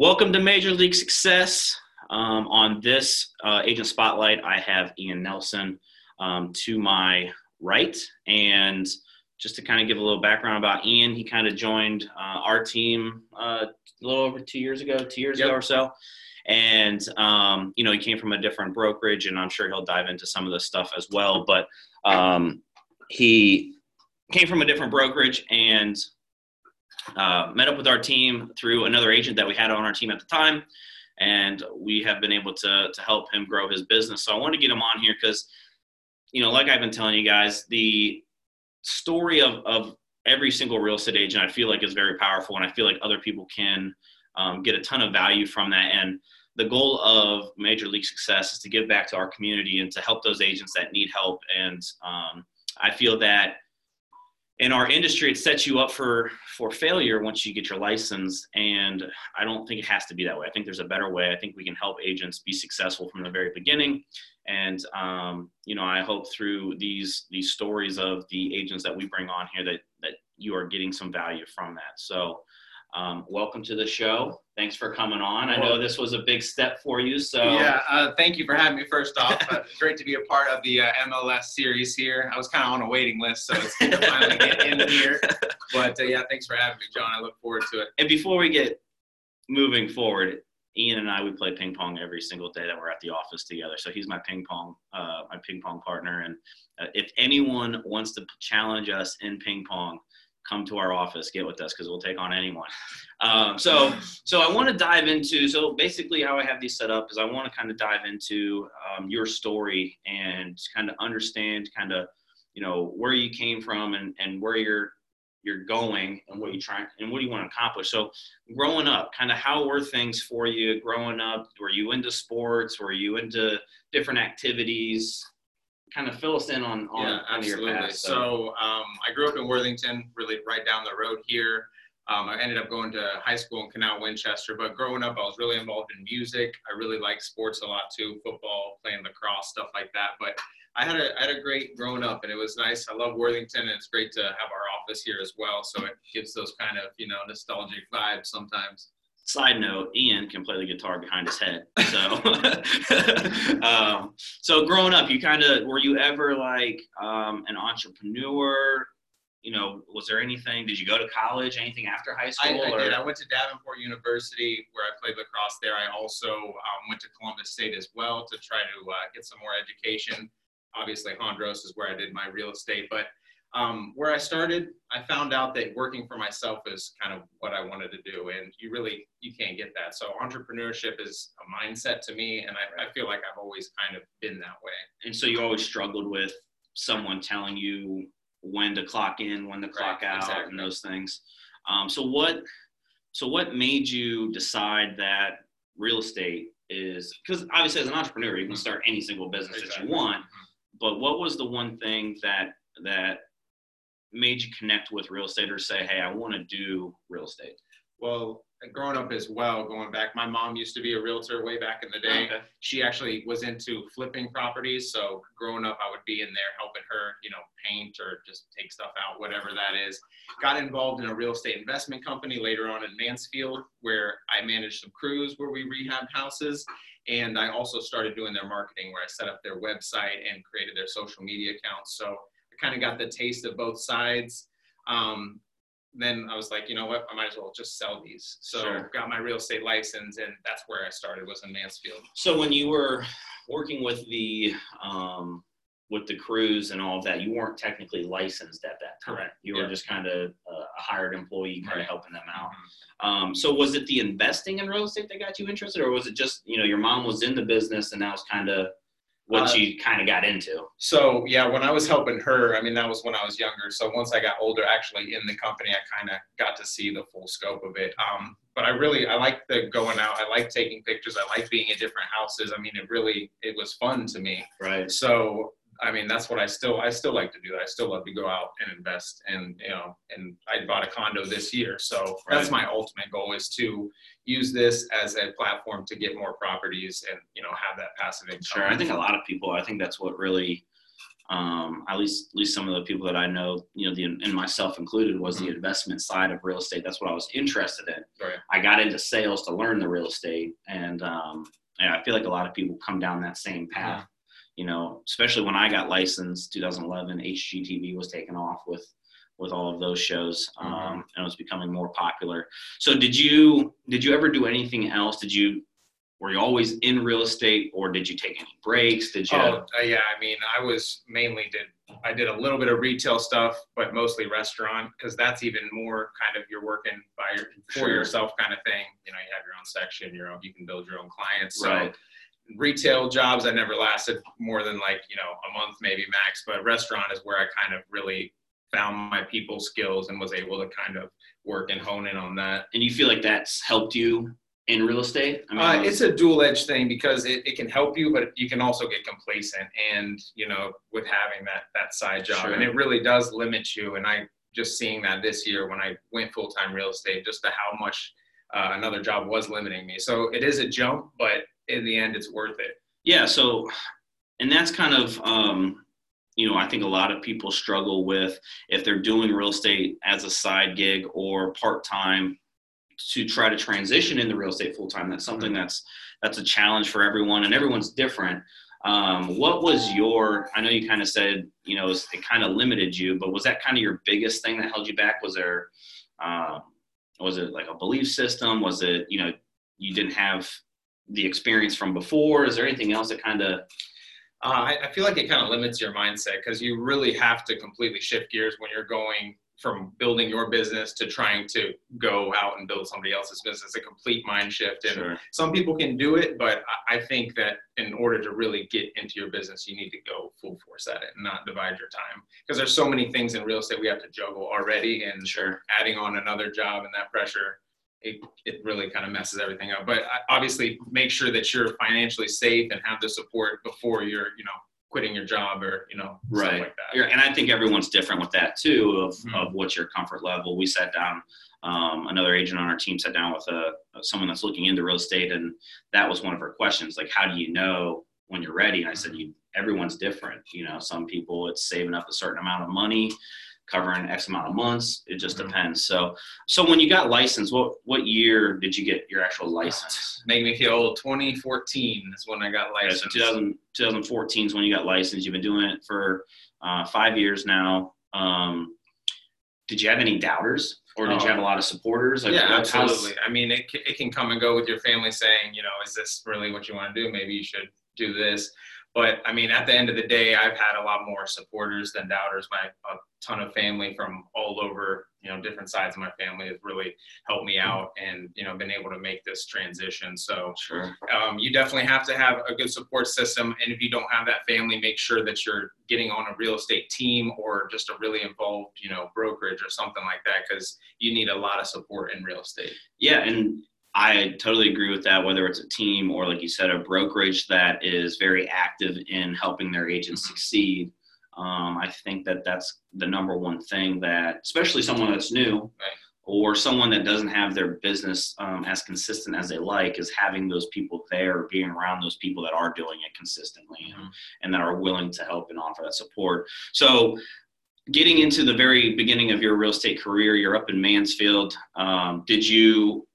Welcome to Major League Success. Um, on this uh, Agent Spotlight, I have Ian Nelson um, to my right. And just to kind of give a little background about Ian, he kind of joined uh, our team uh, a little over two years ago, two years yep. ago or so. And, um, you know, he came from a different brokerage, and I'm sure he'll dive into some of this stuff as well. But um, he came from a different brokerage and uh, met up with our team through another agent that we had on our team at the time, and we have been able to to help him grow his business. So I wanted to get him on here because, you know, like I've been telling you guys, the story of of every single real estate agent I feel like is very powerful, and I feel like other people can um, get a ton of value from that. And the goal of Major League Success is to give back to our community and to help those agents that need help. And um, I feel that in our industry, it sets you up for for failure once you get your license. And I don't think it has to be that way. I think there's a better way. I think we can help agents be successful from the very beginning. And um, you know, I hope through these these stories of the agents that we bring on here that that you are getting some value from that. So um, welcome to the show. Thanks for coming on. I know this was a big step for you. So yeah, uh, thank you for having me. First off, uh, great to be a part of the uh, MLS series here. I was kind of on a waiting list, so it's good to finally get in here. But uh, yeah, thanks for having me, John. I look forward to it. And before we get moving forward, Ian and I we play ping pong every single day that we're at the office together. So he's my ping pong uh, my ping pong partner. And uh, if anyone wants to challenge us in ping pong come to our office, get with us because we'll take on anyone. Um, so, so I want to dive into. So basically, how I have these set up is I want to kind of dive into um, your story and kind of understand, kind of, you know, where you came from and and where you're you're going and what you trying and what do you want to accomplish. So, growing up, kind of how were things for you growing up? Were you into sports? Were you into different activities? Kind of fill us in on, on, yeah, absolutely. Your past, so, so um, I grew up in Worthington, really right down the road here. Um, I ended up going to high school in Canal Winchester, but growing up, I was really involved in music. I really liked sports a lot too, football, playing lacrosse, stuff like that. But I had a I had a great growing up, and it was nice. I love Worthington, and it's great to have our office here as well. So it gives those kind of you know nostalgic vibes sometimes. Side note: Ian can play the guitar behind his head. So, um, so growing up, you kind of were you ever like um, an entrepreneur? You know, was there anything? Did you go to college? Anything after high school? I, I did. I went to Davenport University where I played lacrosse there. I also um, went to Columbus State as well to try to uh, get some more education. Obviously, Hondros is where I did my real estate, but um, where I started, I found out that working for myself is kind of what I wanted to do, and you really you can't get that. So entrepreneurship is a mindset to me, and I, I feel like I've always kind of been that way. And so you always struggled with someone telling you when to clock in, when to clock right, out, exactly. and those things. Um, so what so what made you decide that real estate is because obviously as an entrepreneur you can start any single business exactly. that you want, but what was the one thing that that made you connect with real estate or say, hey, I want to do real estate? Well, growing up as well, going back, my mom used to be a realtor way back in the day. Okay. She actually was into flipping properties. So growing up, I would be in there helping her, you know, paint or just take stuff out, whatever that is. Got involved in a real estate investment company later on in Mansfield, where I managed some crews where we rehab houses. And I also started doing their marketing where I set up their website and created their social media accounts. So kind of got the taste of both sides. Um, then I was like, you know what, I might as well just sell these. So sure. got my real estate license, and that's where I started was in Mansfield. So when you were working with the um, with the crews and all of that, you weren't technically licensed at that time. Correct. You were just kind of a hired employee, kind right. of helping them out. Mm-hmm. Um, so was it the investing in real estate that got you interested, or was it just you know your mom was in the business and that was kind of what uh, you kind of got into. So yeah, when I was helping her, I mean that was when I was younger. So once I got older, actually in the company, I kind of got to see the full scope of it. Um, but I really I like the going out. I like taking pictures. I like being in different houses. I mean, it really it was fun to me. Right. So I mean, that's what I still I still like to do. I still love to go out and invest, and you know, and I bought a condo this year, so right. that's my ultimate goal is to use this as a platform to get more properties and you know have that passive income. Sure, I think a lot of people. I think that's what really um, at least at least some of the people that I know, you know, the, and myself included, was the mm-hmm. investment side of real estate. That's what I was interested in. Right. I got into sales to learn the real estate, and, um, and I feel like a lot of people come down that same path. Yeah. You know, especially when I got licensed, 2011, HGTV was taken off with with all of those shows, mm-hmm. um, and it was becoming more popular. So, did you did you ever do anything else? Did you were you always in real estate or did you take any breaks did you oh uh, yeah i mean i was mainly did i did a little bit of retail stuff but mostly restaurant because that's even more kind of you're working by your, for sure. yourself kind of thing you know you have your own section your own you can build your own clients so right. retail jobs i never lasted more than like you know a month maybe max but restaurant is where i kind of really found my people skills and was able to kind of work and hone in on that and you feel like that's helped you in real estate? I mean, uh, it's a dual edged thing because it, it can help you, but you can also get complacent and, you know, with having that, that side job sure. and it really does limit you. And I just seeing that this year when I went full time real estate, just to how much uh, another job was limiting me. So it is a jump, but in the end, it's worth it. Yeah. So, and that's kind of, um, you know, I think a lot of people struggle with if they're doing real estate as a side gig or part time to try to transition into real estate full time. That's something that's that's a challenge for everyone, and everyone's different. Um, what was your? I know you kind of said you know it kind of limited you, but was that kind of your biggest thing that held you back? Was there uh, was it like a belief system? Was it you know you didn't have the experience from before? Is there anything else that kind of uh, I, I, feel like it kind of limits your mindset because you really have to completely shift gears when you're going from building your business to trying to go out and build somebody else's business. It's a complete mind shift. And sure. some people can do it, but I think that in order to really get into your business, you need to go full force at it and not divide your time. Because there's so many things in real estate we have to juggle already. And sure. adding on another job and that pressure, it, it really kind of messes everything up. But obviously make sure that you're financially safe and have the support before you're, you know, quitting your job or you know right like yeah, and i think everyone's different with that too of, mm-hmm. of what's your comfort level we sat down um, another agent on our team sat down with a someone that's looking into real estate and that was one of her questions like how do you know when you're ready and i said you everyone's different you know some people it's saving up a certain amount of money covering X amount of months. It just mm-hmm. depends. So, so when you got licensed, what what year did you get your actual license? Make me feel old. 2014 is when I got licensed. Okay, so 2000, 2014 is when you got licensed. You've been doing it for uh, five years now. Um, did you have any doubters, or did oh. you have a lot of supporters? Like, yeah, absolutely. I mean, it it can come and go with your family saying, you know, is this really what you want to do? Maybe you should do this. But I mean, at the end of the day, I've had a lot more supporters than doubters. My a ton of family from all over, you know, different sides of my family has really helped me out, and you know, been able to make this transition. So, sure, um, you definitely have to have a good support system. And if you don't have that family, make sure that you're getting on a real estate team or just a really involved, you know, brokerage or something like that, because you need a lot of support in real estate. Yeah, and I totally agree with that. Whether it's a team or, like you said, a brokerage that is very active in helping their agents mm-hmm. succeed, um, I think that that's the number one thing that, especially someone that's new right. or someone that doesn't have their business um, as consistent as they like, is having those people there, being around those people that are doing it consistently mm-hmm. and, and that are willing to help and offer that support. So getting into the very beginning of your real estate career, you're up in Mansfield. Um, did you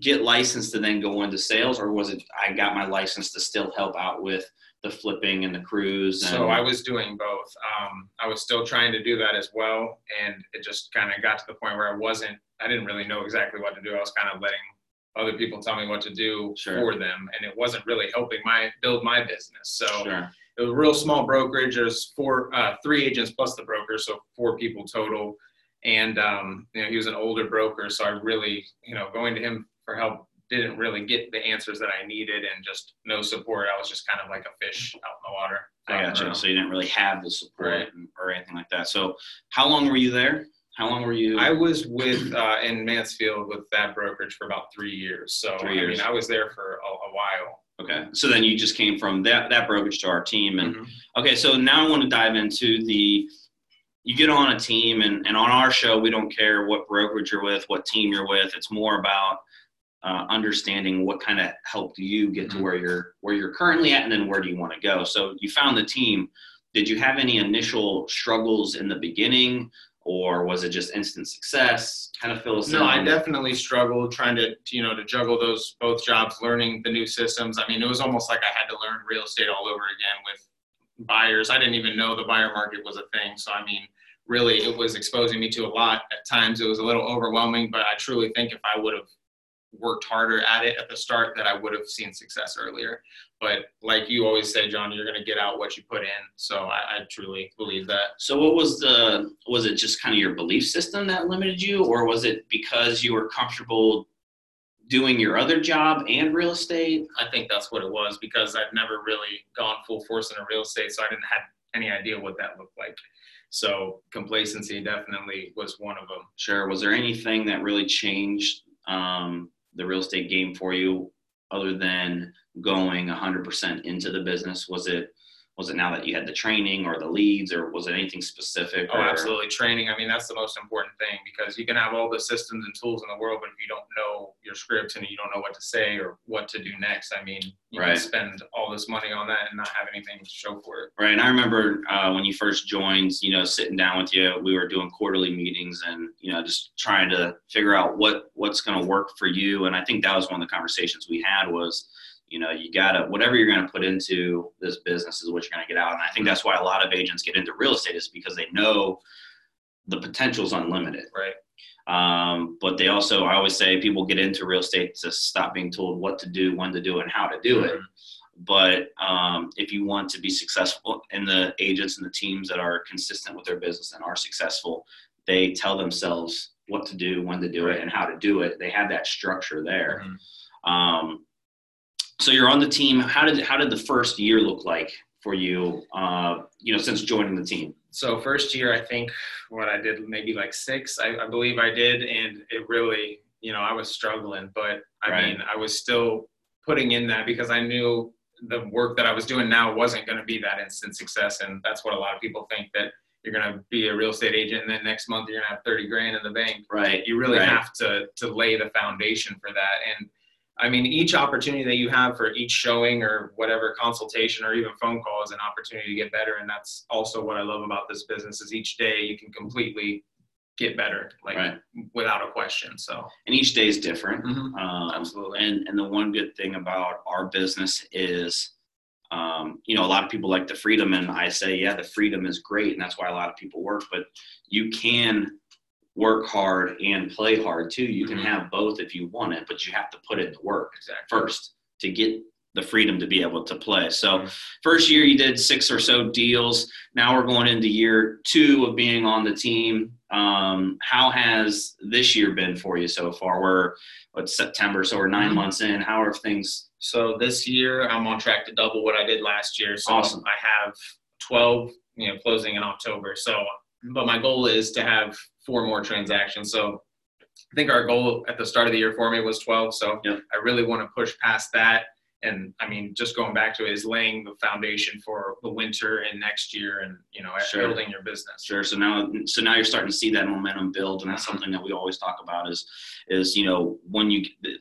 get licensed to then go into sales, or was it I got my license to still help out with the flipping and the crews? And... So I was doing both. Um, I was still trying to do that as well, and it just kind of got to the point where I wasn't. I didn't really know exactly what to do. I was kind of letting other people tell me what to do sure. for them, and it wasn't really helping my build my business. So. Sure. It was a real small brokerage. There's four, uh, three agents plus the broker, so four people total and um, you know he was an older broker so i really you know going to him for help didn't really get the answers that I needed and just no support. I was just kind of like a fish out in the water. I got you. So you didn't really have the support right. or anything like that. So how long were you there? How long were you? I was with uh, in Mansfield with that brokerage for about three years. So three years. I mean, I was there for a, a, while. Okay, so then you just came from that that brokerage to our team, and mm-hmm. okay, so now I want to dive into the. You get on a team, and, and on our show, we don't care what brokerage you're with, what team you're with. It's more about uh, understanding what kind of helped you get to mm-hmm. where you're where you're currently at and then where do you want to go so you found the team did you have any initial struggles in the beginning or was it just instant success? Kind of fill us no. I definitely struggled trying to, you know, to juggle those both jobs, learning the new systems. I mean, it was almost like I had to learn real estate all over again with buyers. I didn't even know the buyer market was a thing. So, I mean, really, it was exposing me to a lot. At times, it was a little overwhelming, but I truly think if I would have worked harder at it at the start that I would have seen success earlier. But like you always say, John, you're going to get out what you put in. So I, I, truly believe that. So what was the, was it just kind of your belief system that limited you or was it because you were comfortable doing your other job and real estate? I think that's what it was because I've never really gone full force into real estate. So I didn't have any idea what that looked like. So complacency definitely was one of them. Sure. Was there anything that really changed um, the real estate game for you other than going 100% into the business? Was it was it now that you had the training or the leads or was it anything specific? Oh, absolutely. Training. I mean, that's the most important thing because you can have all the systems and tools in the world, but if you don't know your script and you don't know what to say or what to do next, I mean, you right. can spend all this money on that and not have anything to show for it. Right. And I remember uh, when you first joined, you know, sitting down with you, we were doing quarterly meetings and, you know, just trying to figure out what, what's going to work for you. And I think that was one of the conversations we had was, you know you gotta whatever you're to put into this business is what you're to get out. And i think that's why a lot of agents get into real estate is because they know the potential is unlimited. Right. Um, but they also i always say people get into real estate to stop being told what to do when to do it and how to do mm-hmm. it but um, if you want to be successful in the agents and the teams that are consistent with their business and are successful they tell themselves what to do when to do it and how to do it. They have that structure there. Mm-hmm. um, so you're on the team. How did how did the first year look like for you? Uh, you know, since joining the team. So first year, I think what I did maybe like six, I, I believe I did, and it really, you know, I was struggling, but I right. mean, I was still putting in that because I knew the work that I was doing now wasn't going to be that instant success, and that's what a lot of people think that you're going to be a real estate agent and then next month you're going to have 30 grand in the bank right you really right. have to to lay the foundation for that and I mean, each opportunity that you have for each showing or whatever consultation or even phone call is an opportunity to get better. And that's also what I love about this business is each day you can completely get better, like right. without a question. So, and each day is different. Mm-hmm. Um, Absolutely. And, and the one good thing about our business is, um, you know, a lot of people like the freedom and I say, yeah, the freedom is great. And that's why a lot of people work, but you can work hard and play hard too. You can mm-hmm. have both if you want it, but you have to put in the work exactly. first to get the freedom to be able to play. So, mm-hmm. first year you did six or so deals. Now we're going into year two of being on the team. Um, how has this year been for you so far? We're what's September, so we're 9 mm-hmm. months in. How are things? So this year I'm on track to double what I did last year. So awesome. I have 12, you know, closing in October. So, but my goal is to have four more transactions. So I think our goal at the start of the year for me was 12. So yep. I really want to push past that. And I mean, just going back to it is laying the foundation for the winter and next year, and you know, sure. building your business. Sure. So now, so now you're starting to see that momentum build, and that's something that we always talk about. Is, is you know, when you the,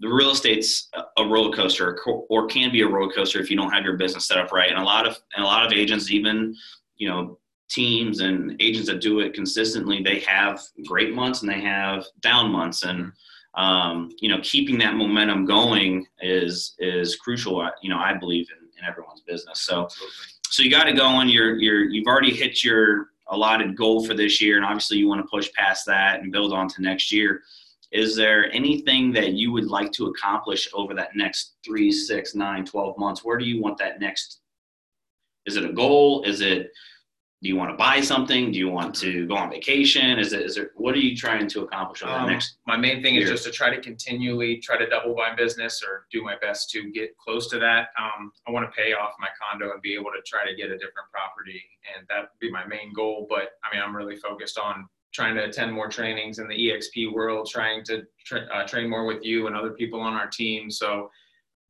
the real estate's a roller coaster, or can be a roller coaster if you don't have your business set up right. And a lot of and a lot of agents even, you know, teams and agents that do it consistently, they have great months and they have down months. And um, you know, keeping that momentum going is is crucial. You know, I believe in, in everyone's business. So, Absolutely. so you got to go on. You're you're you've already hit your allotted goal for this year, and obviously you want to push past that and build on to next year. Is there anything that you would like to accomplish over that next three, six, nine, 12 months? Where do you want that next? Is it a goal? Is it do you want to buy something? Do you want to go on vacation? Is it, is it, what are you trying to accomplish over um, the next? My main thing year? is just to try to continually try to double my business or do my best to get close to that. Um, I want to pay off my condo and be able to try to get a different property. And that would be my main goal. But I mean, I'm really focused on trying to attend more trainings in the EXP world, trying to tra- uh, train more with you and other people on our team. So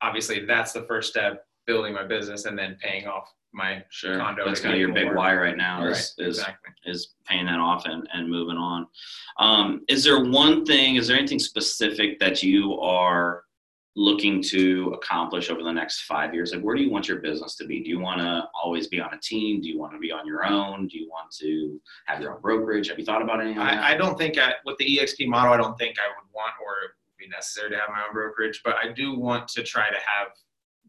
obviously that's the first step, building my business and then paying off my sure. condo. That's kind of your big why right now is right, is, exactly. is paying that off and, and moving on. Um, is there one thing? Is there anything specific that you are looking to accomplish over the next five years? Like, where do you want your business to be? Do you want to always be on a team? Do you want to be on your own? Do you want to have your own brokerage? Have you thought about anything? I, I, don't think I, with the EXP model, I don't think I would want or it would be necessary to have my own brokerage, but I do want to try to have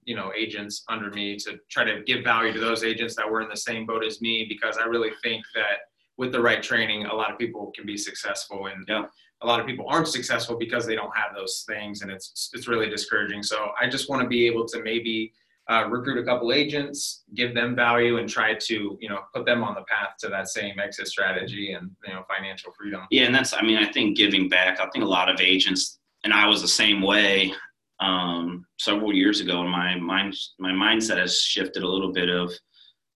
you know agents under me to try to give value to those agents that were in the same boat as me because I really think that with the right training, a lot of people can be successful and yeah. a lot of people aren't successful because they don't have those things and it's it's really discouraging. So I just want to be able to maybe uh, recruit a couple agents, give them value, and try to you know put them on the path to that same exit strategy and you know financial freedom. Yeah, and that's I mean I think giving back. I think a lot of agents and I was the same way um, several years ago, and my mind my mindset has shifted a little bit of,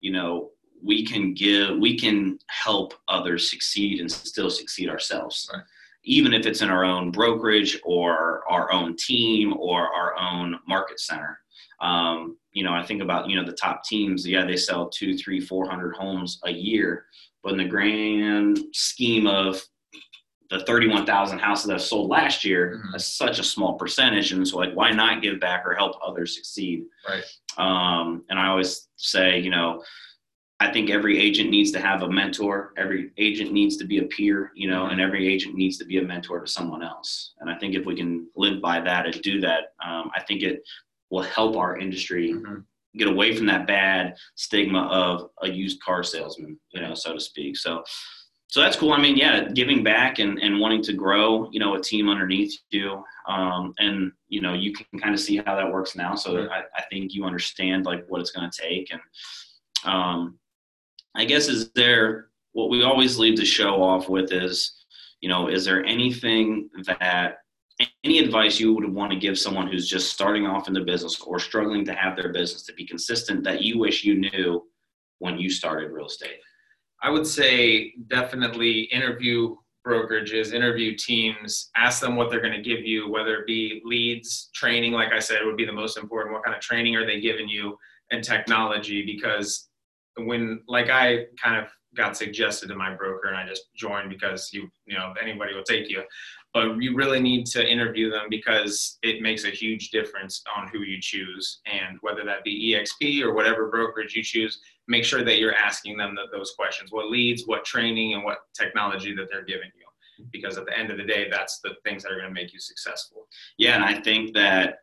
you know, we can give, we can help others succeed and still succeed ourselves, right. even if it's in our own brokerage or our own team or our own market center. Um, you know, I think about you know the top teams. Yeah, they sell two, three, four hundred homes a year, but in the grand scheme of the 31,000 houses that sold last year, mm-hmm. that's such a small percentage. And so like, why not give back or help others succeed? Right. Um, and I always say, you know, I think every agent needs to have a mentor. Every agent needs to be a peer, you know, mm-hmm. and every agent needs to be a mentor to someone else. And I think if we can live by that and do that, um, I think it will help our industry mm-hmm. get away from that bad stigma of a used car salesman, you know, so to speak. So, so that's cool. I mean, yeah, giving back and, and wanting to grow, you know, a team underneath you. Um, and, you know, you can kind of see how that works now. So I, I think you understand like what it's going to take. And um, I guess is there, what we always leave the show off with is, you know, is there anything that, any advice you would want to give someone who's just starting off in the business or struggling to have their business to be consistent that you wish you knew when you started real estate? I would say definitely interview brokerages, interview teams, ask them what they're going to give you, whether it be leads, training, like I said, would be the most important. What kind of training are they giving you and technology? Because when, like I kind of got suggested to my broker and I just joined because you, you know, anybody will take you. But you really need to interview them because it makes a huge difference on who you choose. And whether that be EXP or whatever brokerage you choose, make sure that you're asking them the, those questions. What leads what training and what technology that they're giving you. Because at the end of the day that's the things that are going to make you successful. Yeah and i think that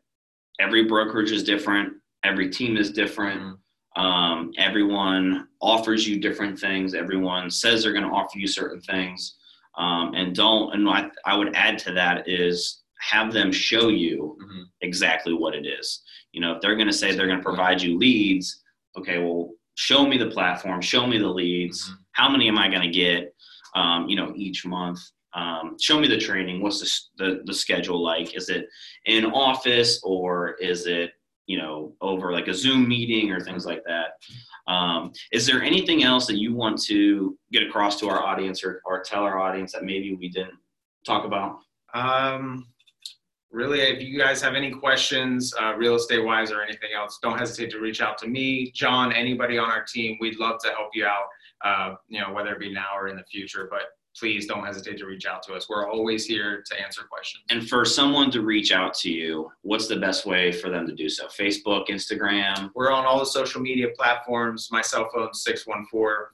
every brokerage is different. Every team is different. Um, everyone offers you different things. Everyone says they're going to offer you certain things um, and don't and I, I would add to that is have them show you mm-hmm. exactly what it is you know if they're going to say they're going to provide you leads okay well show me the platform, show me the leads. Mm-hmm. How many am I going to get, um, you know, each month? Um, show me the training. What's the, the, the schedule like? Is it in office or is it, you know, over like a Zoom meeting or things like that? Um, is there anything else that you want to get across to our audience or, or tell our audience that maybe we didn't talk about? Um, really, if you guys have any questions, uh, real estate wise or anything else, don't hesitate to reach out to me, John, anybody on our team. We'd love to help you out, uh, you know, whether it be now or in the future. But please don't hesitate to reach out to us. We're always here to answer questions. And for someone to reach out to you, what's the best way for them to do so? Facebook, Instagram? We're on all the social media platforms. My cell phone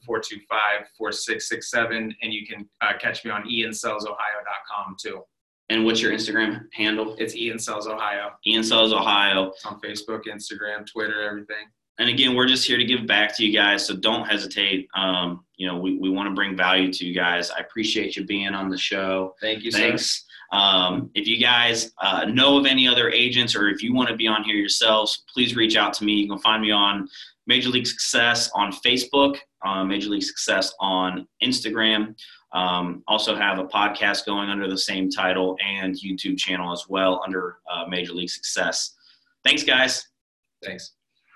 614-425-4667 and you can uh, catch me on iansellsohio.com too. And what's your Instagram handle? It's Ian Sells Ohio. Ian Sells Ohio. It's on Facebook, Instagram, Twitter, everything. And again, we're just here to give back to you guys, so don't hesitate. Um, you know, we, we want to bring value to you guys. I appreciate you being on the show. Thank you. Thanks. Um, if you guys uh, know of any other agents, or if you want to be on here yourselves, please reach out to me. You can find me on Major League Success on Facebook, uh, Major League Success on Instagram. Um, also have a podcast going under the same title and YouTube channel as well under uh, Major League Success. Thanks, guys. Thanks.